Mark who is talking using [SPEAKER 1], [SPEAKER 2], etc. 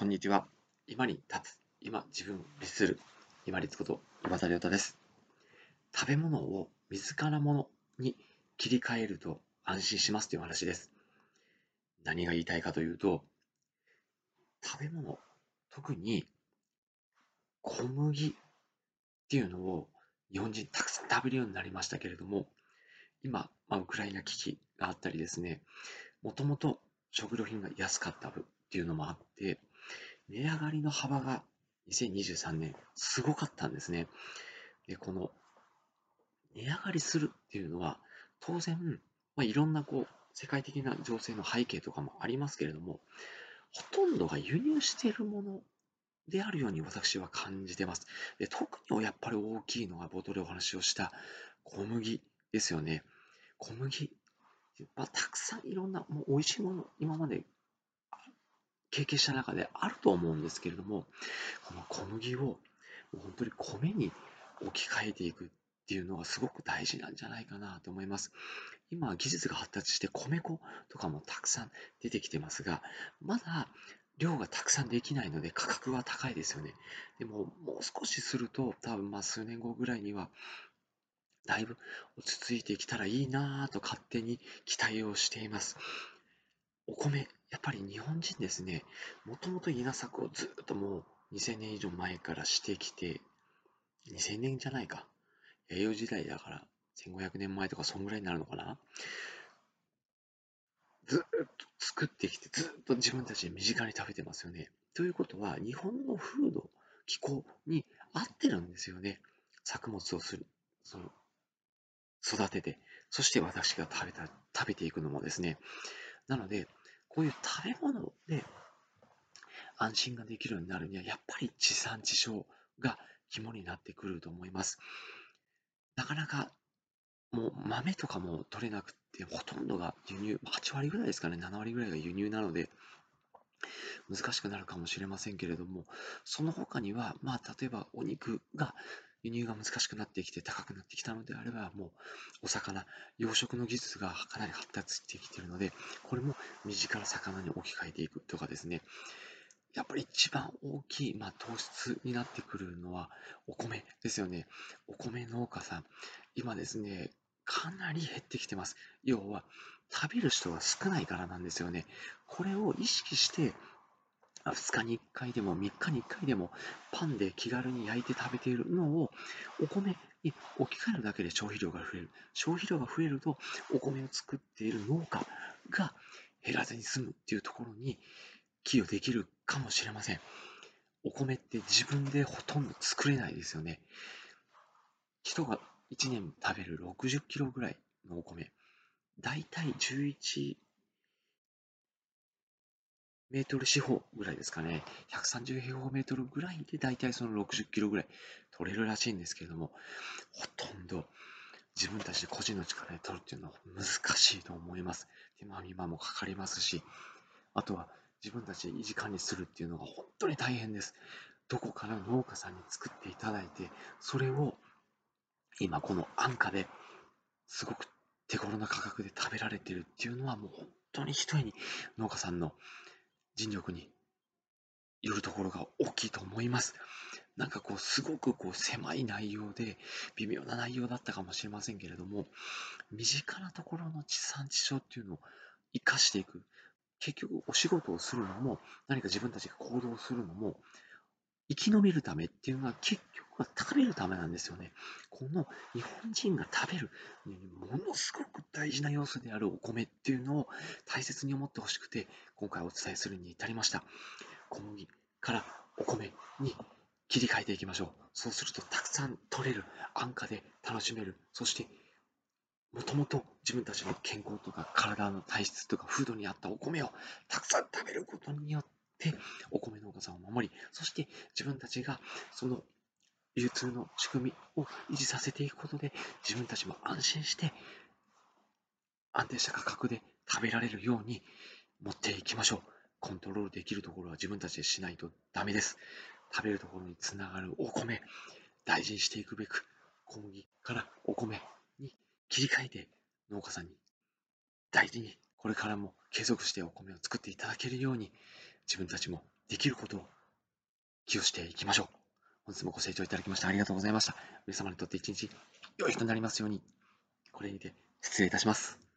[SPEAKER 1] こんにちは。今に立つ、今自分を律する、今立こと岩田亮太です。食べ物を自らものに切り替えると安心しますという話です。何が言いたいかというと、食べ物、特に小麦っていうのを日本人たくさん食べるようになりましたけれども、今、まあ、ウクライナ危機があったりですね、もともと食料品が安かった分っていうのもあって、値上がりの幅が2023年すごかったんですね。で、この値上がりするっていうのは当然、まあ、いろんなこう世界的な情勢の背景とかもありますけれども、ほとんどが輸入しているものであるように私は感じてます。で特にやっぱり大きいのが冒頭でお話をした小麦ですよね。小麦、まあ、たくさんいろんなもう美味しいもの、今まで経験した中であると思うんですけれども、この小麦を本当に米に置き換えていくっていうのがすごく大事なんじゃないかなと思います。今、技術が発達して米粉とかもたくさん出てきてますが、まだ量がたくさんできないので価格は高いですよね。でも、もう少しすると、多分まあ数年後ぐらいには、だいぶ落ち着いてきたらいいなぁと勝手に期待をしています。お米、やっぱり日本人ですね、もともと稲作をずっともう2000年以上前からしてきて、2000年じゃないか。弥生時代だから、1500年前とかそんぐらいになるのかな。ずっと作ってきて、ずっと自分たちで身近に食べてますよね。ということは、日本の風土、気候に合ってるんですよね。作物をする、その、育てて、そして私が食べた、食べていくのもですね。なので、こういう食べ物で安心ができるようになるには、やっぱり地産地消が肝になってくると思います。なかなかもう豆とかも取れなくて、ほとんどが輸入、8割ぐらいですかね、7割ぐらいが輸入なので、難しくなるかもしれませんけれども、その他には、まあ、例えばお肉が輸入が難しくなってきて高くなってきたのであれば、もうお魚、養殖の技術がかなり発達してきているので、これも身近な魚に置き換えていくとかですね、やっぱり一番大きい、まあ、糖質になってくるのはお米ですよね。お米農家さん、今ですね、かなり減ってきてます。要は、食べる人が少ないからなんですよね。これを意識して2日に1回でも3日に1回でもパンで気軽に焼いて食べているのをお米に置き換えるだけで消費量が増える。消費量が増えるとお米を作っている農家が減らずに済むっていうところに寄与できるかもしれません。お米って自分でほとんど作れないですよね。人が1年食べる60キロぐらいのお米。だいたい11メートル四方ぐらいですかね。130平方メートルぐらいでだいたいその60キロぐらい取れるらしいんですけれども、ほとんど自分たちで個人の力で取るっていうのは難しいと思います。手間暇もかかりますし、あとは自分たちで維持管理するっていうのが本当に大変です。どこから農家さんに作っていただいて、それを今この安価ですごく手頃な価格で食べられてるっていうのはもう本当に一重に農家さんの尽力によるところが大きいと思います。なんかこう、すごくこう狭い内容で、微妙な内容だったかもしれませんけれども、身近なところの地産地消っていうのを生かしていく。結局、お仕事をするのも、何か自分たちが行動するのも、生き延びるためっていうのは結局は食べるためなんですよね。この日本人が食べるものすごく大事な要素であるお米っていうのを大切に思ってほしくて今回お伝えするに至りました。小麦からお米に切り替えていきましょう。そうするとたくさん取れる、安価で楽しめる、そしてもともと自分たちの健康とか体の体質とか風土に合ったお米をたくさん食べることによってて、お米農家さんを守り、そして自分たちがその流通の仕組みを維持させていくことで、自分たちも安心して安定した価格で食べられるように持っていきましょう。コントロールできるところは自分たちでしないとダメです。食べるところにつながるお米、大事にしていくべく、小麦からお米に切り替えて農家さんに大事にこれからも継続してお米を作っていただけるように自分たちもできることを寄与していきましょう。本日もご清聴いただきましてありがとうございました。皆様にとって一日良い日となりますように。これにて失礼いたします。